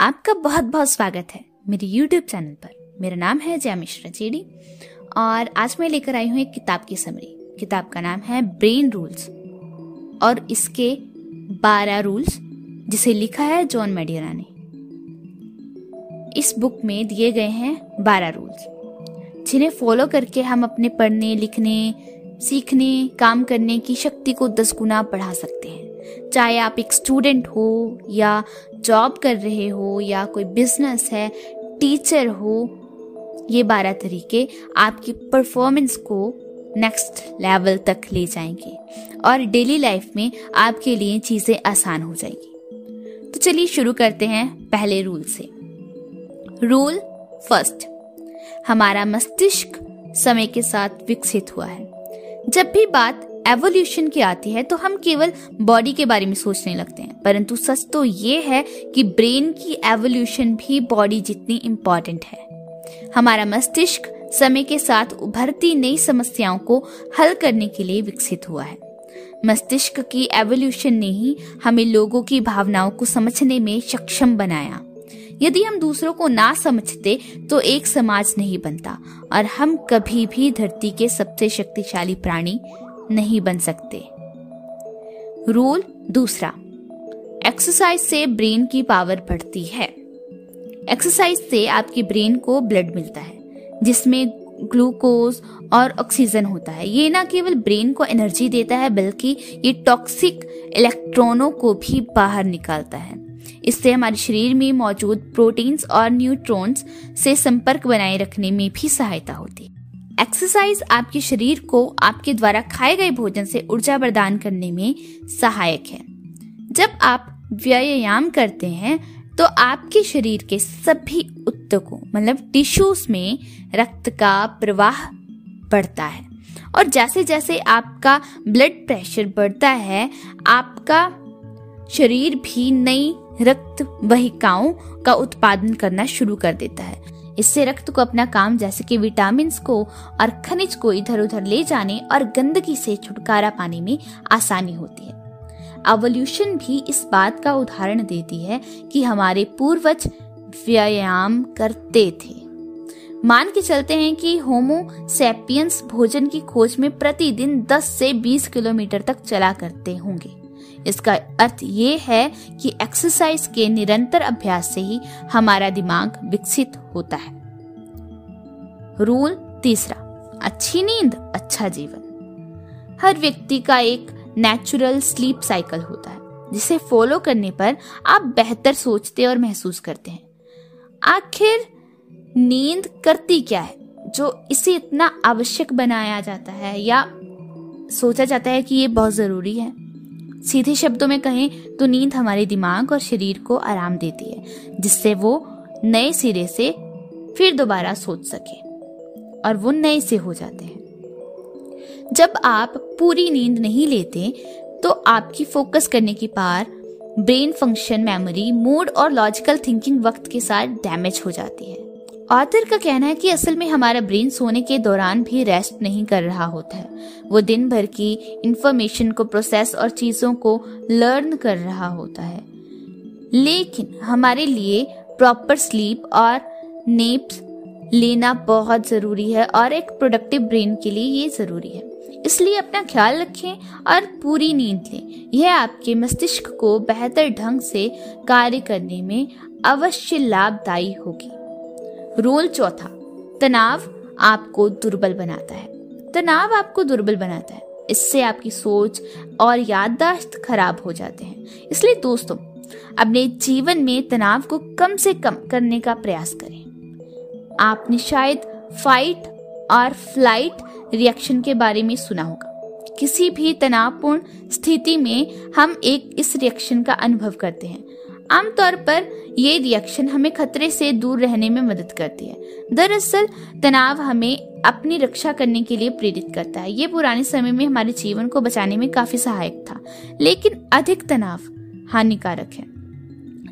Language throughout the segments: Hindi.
आपका बहुत बहुत स्वागत है मेरे YouTube चैनल पर। मेरा नाम है जया मिश्रा चेड़ी और आज मैं लेकर आई हूँ एक किताब की समरी। किताब का नाम है ब्रेन रूल्स और इसके बारह रूल्स जिसे लिखा है जॉन मेडियरा ने। इस बुक में दिए गए हैं बारह रूल्स जिन्हें फॉलो करके हम अपने पढ़ने, लिखने, सीखने, काम करने की शक्ति को दस गुना बढ़ा सकते हैं। चाहे आप एक स्टूडेंट हो या जॉब कर रहे हो या कोई बिज़नेस है टीचर हो, ये बारह तरीके आपकी परफॉर्मेंस को नेक्स्ट लेवल तक ले जाएँगे और डेली लाइफ में आपके लिए चीज़ें आसान हो जाएँगी। तो चलिए शुरू करते हैं पहले रूल से। रूल फ़र्स्ट हमारा मस्तिष्क समय के साथ विकसित हुआ है। जब भी बात एवोल्यूशन की आती है तो हम केवल बॉडी के बारे में सोचने लगते हैं। परंतु सच तो ये है कि ब्रेन की एवोल्यूशन भी बॉडी जितनी इम्पोर्टेंट है। हमारा मस्तिष्क समय के साथ उभरती नई समस्याओं को हल करने के लिए विकसित हुआ है। मस्तिष्क की एवोल्यूशन ने ही हमें लोगों की भावनाओं को समझने में सक्षम बनाया। यदि हम दूसरों को ना समझते तो एक समाज नहीं बनता, और हम कभी भी धरती के सबसे शक्तिशाली प्राणी नहीं बन सकते। रूल दूसरा एक्सरसाइज से ब्रेन की पावर बढ़ती है। एक्सरसाइज से आपके ब्रेन को ब्लड मिलता है, जिसमें ग्लूकोज और ऑक्सीजन होता है। ये ना केवल ब्रेन को एनर्जी देता है, बल्कि ये टॉक्सिक इलेक्ट्रॉनों को भी बाहर निकालता है। इससे हमारे शरीर में मौजूद प्रोटीन्स और न्यूट्रॉन्स से संपर्क बनाए रखने में भी सहायता होती है। एक्सरसाइज आपके शरीर को आपके द्वारा खाए गए भोजन से ऊर्जा प्रदान करने में सहायक है। जब आप व्यायाम करते हैं तो आपके शरीर के सभी उत्तकों मतलब टिश्यूज में रक्त का प्रवाह बढ़ता है। और जैसे जैसे आपका ब्लड प्रेशर बढ़ता है, आपका शरीर भी नई रक्त वहिकाओं का उत्पादन करना शुरू कर देता है। इससे रक्त को अपना काम जैसे कि विटामिन को और खनिज को इधर उधर ले जाने और गंदगी से छुटकारा पाने में आसानी होती है। अवोल्यूशन भी इस बात का उदाहरण देती है कि हमारे पूर्वज व्यायाम करते थे। मान के चलते हैं कि होमो सेपियंस भोजन की खोज में प्रतिदिन 10 से 20 किलोमीटर तक चला करते होंगे। इसका अर्थ ये है कि एक्सरसाइज के निरंतर अभ्यास से ही हमारा दिमाग विकसित होता है। रूल तीसरा, अच्छी नींद अच्छा जीवन। हर व्यक्ति का एक नेचुरल स्लीप साइकिल होता है, जिसे फॉलो करने पर आप बेहतर सोचते और महसूस करते हैं। आखिर नींद करती क्या है? जो इसे इतना आवश्यक बनाया जाता है या सोचा जाता है कि ये बहुत ज़रूरी है। सीधे शब्दों में कहें तो नींद हमारे दिमाग और शरीर को आराम देती है, जिससे वो नए सिरे से फिर दोबारा सोच सके और वो नए से हो जाते हैं। जब आप पूरी नींद नहीं लेते तो आपकी फोकस करने की पार ब्रेन फ़ंक्शन, मेमोरी, मूड और लॉजिकल थिंकिंग वक्त के साथ डैमेज हो जाती है। ऑथर का कहना है कि असल में हमारा ब्रेन सोने के दौरान भी रेस्ट नहीं कर रहा होता है। वो दिन भर की इंफॉर्मेशन को प्रोसेस और चीज़ों को लर्न कर रहा होता है। लेकिन हमारे लिए प्रॉपर स्लीप और नेप्स लेना बहुत ज़रूरी है और एक प्रोडक्टिव ब्रेन के लिए ये ज़रूरी है। इसलिए अपना ख्याल रखें और पूरी नींद लें। यह आपके मस्तिष्क को बेहतर ढंग से कार्य करने में अवश्य लाभदायी होगी। रोल चौथा, तनाव आपको दुर्बल बनाता है। तनाव आपको दुर्बल बनाता है। इससे आपकी सोच और याददाश्त खराब हो जाते हैं। इसलिए दोस्तों, अपने जीवन में तनाव को कम से कम करने का प्रयास करें। आपने शायद फाइट और फ़्लाइट रिएक्शन के बारे में सुना होगा। किसी भी तनावपूर्ण स्थिति में हम एक इस रिएक्शन का अनुभव करते हैं। आमतौर पर ये रिएक्शन हमें खतरे से दूर रहने में मदद करती है। दरअसल, तनाव हमें अपनी रक्षा करने के लिए प्रेरित करता है। ये पुराने समय में हमारे जीवन को बचाने में काफ़ी सहायक था। लेकिन अधिक तनाव हानिकारक है।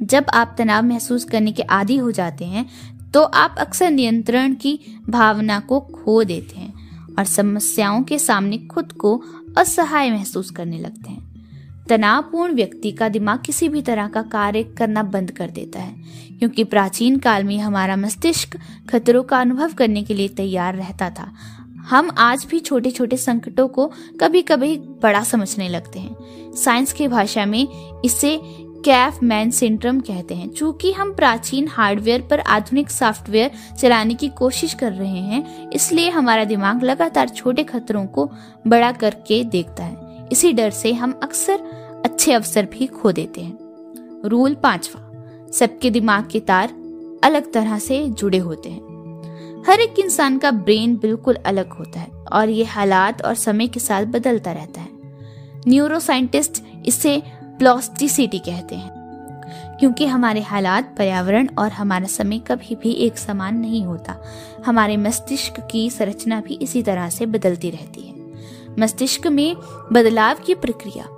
जब आप तनाव महसूस करने के आदि हो जाते हैं तो आप अक्सर नियंत्रण की भावना को खो देते हैं और समस्याओं के सामने खुद को असहाय महसूस करने लगते हैं। तनावपूर्ण व्यक्ति का दिमाग किसी भी तरह का कार्य करना बंद कर देता है, क्योंकि प्राचीन काल में हमारा मस्तिष्क खतरों का अनुभव करने के लिए तैयार रहता था। हम आज भी छोटे छोटे संकटों को कभी कभी बड़ा समझने लगते हैं। साइंस की भाषा में इसे कैफ मैन सिंड्रोम कहते हैं। चूँकि हम प्राचीन हार्डवेयर पर आधुनिक सॉफ्टवेयर चलाने की कोशिश कर रहे हैं, इसलिए हमारा दिमाग लगातार छोटे खतरों को बड़ा करके देखता है। इसी डर से हम अक्सर अच्छे अवसर भी खो देते हैं। रूल पांचवा, सबके दिमाग के तार अलग तरह से जुड़े होते हैं। हर एक इंसान का ब्रेन बिल्कुल अलग होता है और ये हालात और समय के साथ बदलता रहता है। न्यूरो साइंटिस्ट इसे प्लास्टिसिटी कहते हैं, क्योंकि हमारे हालात, पर्यावरण और हमारा समय कभी भी एक समान नहीं होता। हमारे मस्तिष्क की संरचना भी इसी तरह से बदलती रहती है। मस्तिष्क में बदलाव की प्रक्रिया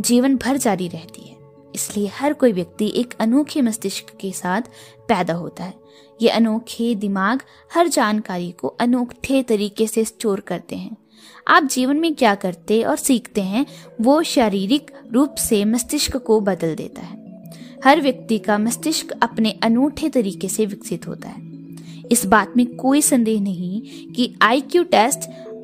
जीवन भर जारी रहती है। इसलिए हर कोई व्यक्ति एक अनोखे मस्तिष्क के साथ पैदा होता है। ये अनोखे दिमाग हर जानकारी को अनोखे तरीके से स्टोर करते हैं। आप जीवन में क्या करते और सीखते हैं, वो शारीरिक रूप से मस्तिष्क को बदल देता है। हर व्यक्ति का मस्तिष्क अपने अनूठे तरीके से विकसित होता है। इस बात में कोई संदेह नहीं कि आईक्यू टेस्ट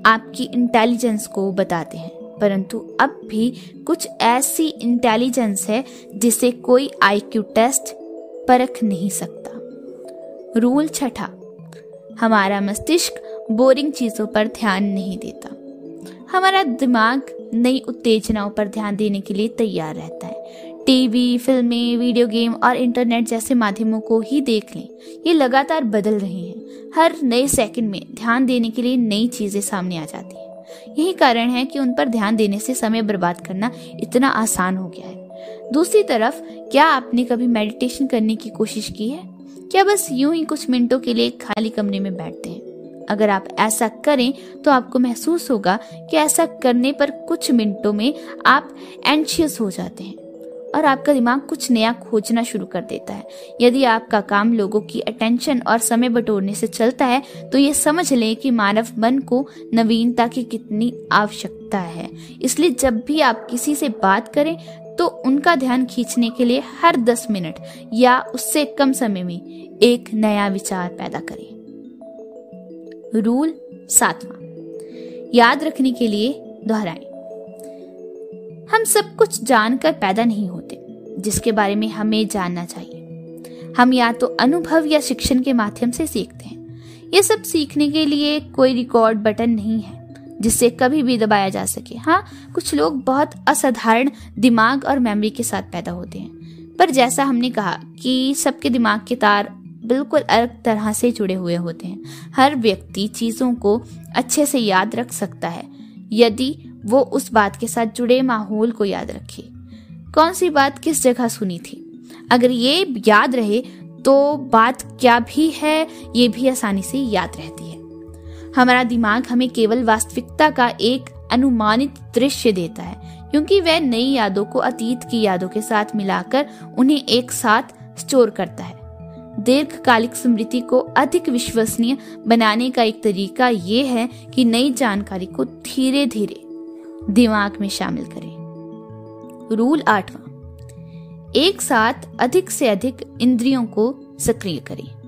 आपकी इंटेलिजेंस को बताते हैं। परंतु अब भी कुछ ऐसी इंटेलिजेंस है जिसे कोई आईक्यू टेस्ट परख नहीं सकता। रूल छठा, हमारा मस्तिष्क बोरिंग चीज़ों पर ध्यान नहीं देता। हमारा दिमाग नई उत्तेजनाओं पर ध्यान देने के लिए तैयार रहता है। टीवी फ़िल्में वीडियो गेम और इंटरनेट जैसे माध्यमों को ही देख लें। ये लगातार बदल रहे हैं। हर नए सेकंड में ध्यान देने के लिए नई चीज़ें सामने आ जाती हैं। यही कारण है कि उन पर ध्यान देने से समय बर्बाद करना इतना आसान हो गया है। दूसरी तरफ़, क्या आपने कभी मेडिटेशन करने की कोशिश की है? क्या बस यूँ ही कुछ मिनटों के लिए खाली कमरे में बैठते हैं? अगर आप ऐसा करें तो आपको महसूस होगा कि ऐसा करने पर कुछ मिनटों में आप एंशियस हो जाते हैं। और आपका दिमाग कुछ नया खोजना शुरू कर देता है। यदि आपका काम लोगों की अटेंशन और समय बटोरने से चलता है तो ये समझ लें कि मानव मन को नवीनता की कितनी आवश्यकता है। इसलिए जब भी आप किसी से बात करें तो उनका ध्यान खींचने के लिए हर दस मिनट या उससे कम समय में एक नया विचार पैदा करें। रूल सातवां। याद रखने के लिए दोहराएँ। हम सब कुछ जानकर पैदा नहीं होते, जिसके बारे में हमें जानना चाहिए। हम या तो अनुभव या शिक्षण के माध्यम से सीखते हैं। ये सब सीखने के लिए कोई रिकॉर्ड बटन नहीं है, जिससे कभी भी दबाया जा सके। हाँ कुछ लोग बहुत असाधारण दिमाग और मेमोरी के साथ पैदा होते हैं। पर जैसा हमने कहा कि सबके दिमाग के तार बिल्कुल अलग तरह से जुड़े हुए होते हैं। हर व्यक्ति चीज़ों को अच्छे से याद रख सकता है। यदि वो उस बात के साथ जुड़े, माहौल को याद रखे। कौन सी बात किस जगह सुनी थी? अगर ये याद रहे तो बात क्या भी है, ये भी आसानी से याद रहती है। हमारा दिमाग हमें केवल वास्तविकता का एक अनुमानित दृश्य देता है, क्योंकि वह नई यादों को अतीत की यादों के साथ मिलाकर उन्हें एक साथ स्टोर करता है। दीर्घकालिक स्मृति को अधिक विश्वसनीय बनाने का एक तरीका ये है कि नई जानकारी को धीरे धीरे दिमाग में शामिल करें। रूल आठवां, एक साथ अधिक से अधिक इंद्रियों को सक्रिय करें।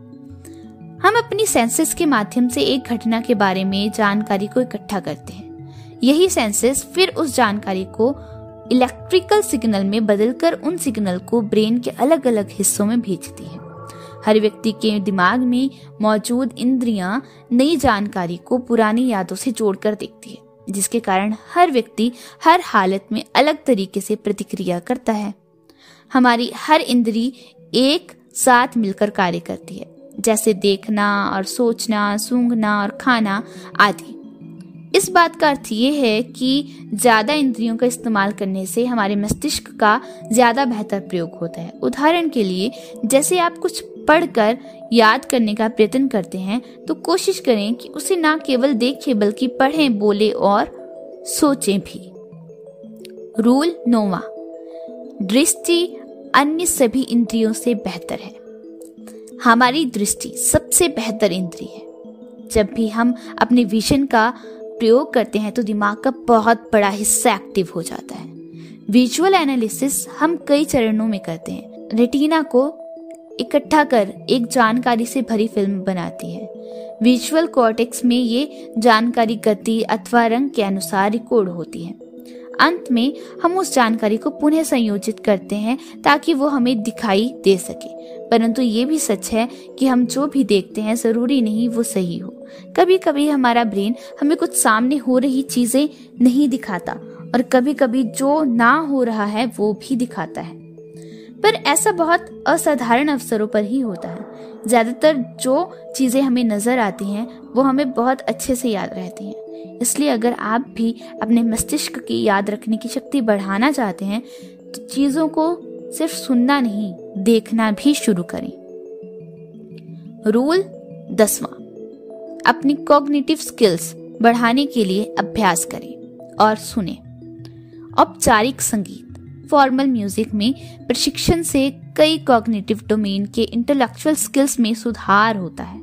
हम अपनी सेंसेस के माध्यम से एक घटना के बारे में जानकारी को इकट्ठा करते हैं। यही सेंसेस फिर उस जानकारी को इलेक्ट्रिकल सिग्नल में बदलकर उन सिग्नल को ब्रेन के अलग अलग हिस्सों में भेजती है। हर व्यक्ति के दिमाग में मौजूद इंद्रियाँ नई जानकारी को पुरानी यादों से जोड़कर देखती है। जिसके कारण हर व्यक्ति हर हालत में अलग तरीके से प्रतिक्रिया करता है। हमारी हर इंद्री एक साथ मिलकर कार्य करती है, जैसे देखना और सोचना, सूंघना और खाना आदि। इस बात का अर्थ ये है कि ज़्यादा इंद्रियों का इस्तेमाल करने से हमारे मस्तिष्क का ज़्यादा बेहतर प्रयोग होता है। उदाहरण के लिए, जैसे आप कुछ पढ़कर याद करने का प्रयत्न करते हैं तो कोशिश करें कि उसे ना केवल देखें, बल्कि पढ़ें, बोले और सोचें भी। रूल नोवा, दृष्टि अन्य सभी इंद्रियों से बेहतर है। हमारी दृष्टि सबसे बेहतर इंद्री है। जब भी हम अपने विजन का प्रयोग करते हैं तो दिमाग का बहुत बड़ा हिस्सा एक्टिव हो जाता है। विजुअल एनालिसिस हम कई चरणों में करते हैं। रेटिना को इकट्ठा कर एक जानकारी से भरी फ़िल्म बनाती है। विजुअल कॉर्टेक्स में ये जानकारी गति अथवा रंग के अनुसार रिकॉर्ड होती है। अंत में हम उस जानकारी को पुनः संयोजित करते हैं ताकि वो हमें दिखाई दे सके। परंतु ये भी सच है कि हम जो भी देखते हैं, ज़रूरी नहीं वो सही हो। कभी कभी हमारा ब्रेन हमें कुछ सामने हो रही चीज़ें नहीं दिखाता और कभी कभी जो ना हो रहा है वो भी दिखाता है। पर ऐसा बहुत असाधारण अवसरों पर ही होता है। ज़्यादातर जो चीज़ें हमें नज़र आती हैं, वो हमें बहुत अच्छे से याद रहती हैं। इसलिए अगर आप भी अपने मस्तिष्क की याद रखने की शक्ति बढ़ाना चाहते हैं तो चीज़ों को सिर्फ़ सुनना नहीं, देखना भी शुरू करें। रूल दसवां, अपनी कॉग्निटिव स्किल्स बढ़ाने के लिए अभ्यास करें और सुने। औपचारिक संगीत फॉर्मल म्यूज़िक में प्रशिक्षण से कई कॉग्निटिव डोमेन के इंटेलेक्चुअल स्किल्स में सुधार होता है।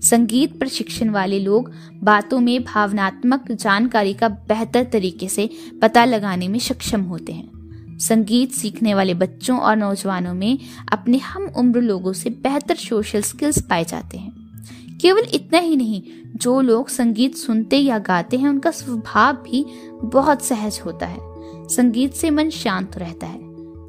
संगीत प्रशिक्षण वाले लोग बातों में भावनात्मक जानकारी का बेहतर तरीके से पता लगाने में सक्षम होते हैं। संगीत सीखने वाले बच्चों और नौजवानों में अपने हम उम्र लोगों से बेहतर सोशल स्किल्स पाए जाते हैं। केवल इतना ही नहीं, जो लोग संगीत सुनते या गाते हैं, उनका स्वभाव भी बहुत सहज होता है। संगीत से मन शांत रहता है।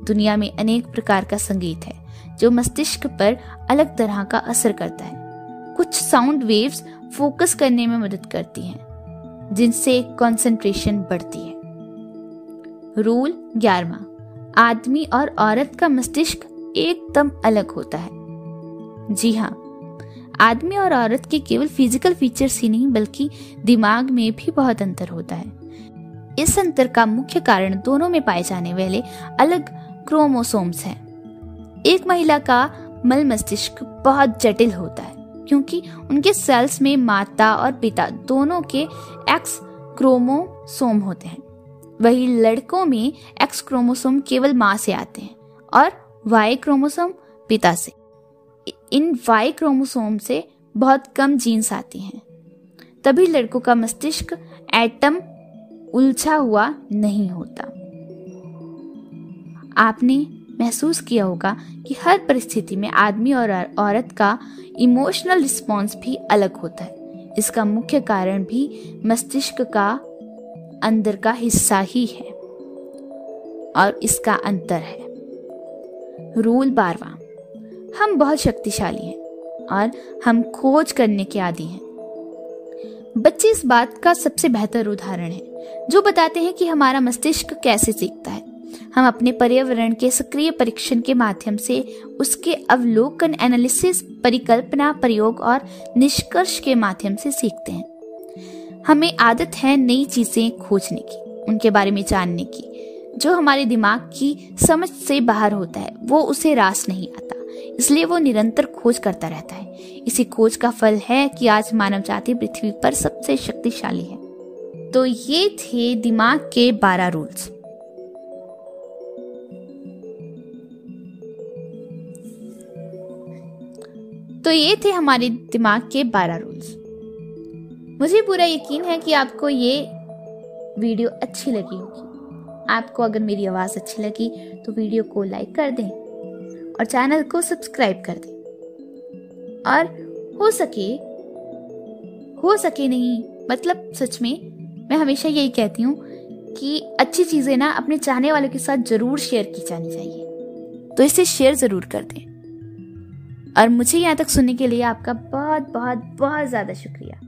दुनिया में अनेक प्रकार का संगीत है, जो मस्तिष्क पर अलग तरह का असर करता है। कुछ साउंड वेव्स फोकस करने में मदद करती हैं, जिनसे कंसंट्रेशन बढ़ती है। रूल ग्यारहवा, आदमी और औरत का मस्तिष्क एकदम अलग होता है। जी हाँ आदमी और औरत के केवल फ़िज़िकल फीचर्स ही नहीं, बल्कि दिमाग में भी बहुत अंतर होता है। इस अंतर का मुख्य कारण दोनों में पाए जाने वाले अलग क्रोमोसोम्स हैं। एक महिला का मल मस्तिष्क बहुत जटिल होता है, क्योंकि उनके सेल्स में माता और पिता दोनों के एक्स क्रोमोसोम होते हैं। वही लड़कों में एक्स क्रोमोसोम केवल माँ से आते हैं और वाई क्रोमोसोम पिता से। इन वाई क्रोमोसोम से बहुत कम जीन्स आती हैं। तभी लड़कों का मस्तिष्क एटम उलझा हुआ नहीं होता। आपने महसूस किया होगा कि हर परिस्थिति में आदमी और औरत का इमोशनल रिस्पॉन्स भी अलग होता है। इसका मुख्य कारण भी मस्तिष्क का अंदर का हिस्सा ही है और इसका अंतर है। रूल बारवा, हम बहुत शक्तिशाली हैं और हम खोज करने के आदि हैं। बच्चे इस बात का सबसे बेहतर उदाहरण है। जो बताते हैं कि हमारा मस्तिष्क कैसे सीखता है। हम अपने पर्यावरण के सक्रिय परीक्षण के माध्यम से उसके अवलोकन एनालिसिस परिकल्पना, प्रयोग और निष्कर्ष के माध्यम से सीखते हैं। हमें आदत है नई चीज़ें खोजने की, उनके बारे में जानने की। जो हमारे दिमाग की समझ से बाहर होता है, वो उसे रास नहीं आता, इसलिए वो निरंतर खोज करता रहता है। इसी खोज का फल है कि आज मानव जाति पृथ्वी पर सबसे शक्तिशाली है। तो ये थे दिमाग के बारह रूल्स तो ये थे हमारे दिमाग के बारह रूल्स मुझे पूरा यकीन है कि आपको ये वीडियो अच्छी लगी होगी. आपको अगर मेरी आवाज़ अच्छी लगी तो वीडियो को लाइक कर दें और चैनल को सब्सक्राइब कर दें. और हो सके हो सके नहीं मतलब सच में मैं हमेशा यही कहती हूँ कि अच्छी चीज़ें ना अपने चाहने वालों के साथ ज़रूर शेयर की जानी चाहिए। तो इसे शेयर ज़रूर कर दें। और मुझे यहाँ तक सुनने के लिए आपका बहुत बहुत बहुत ज़्यादा शुक्रिया।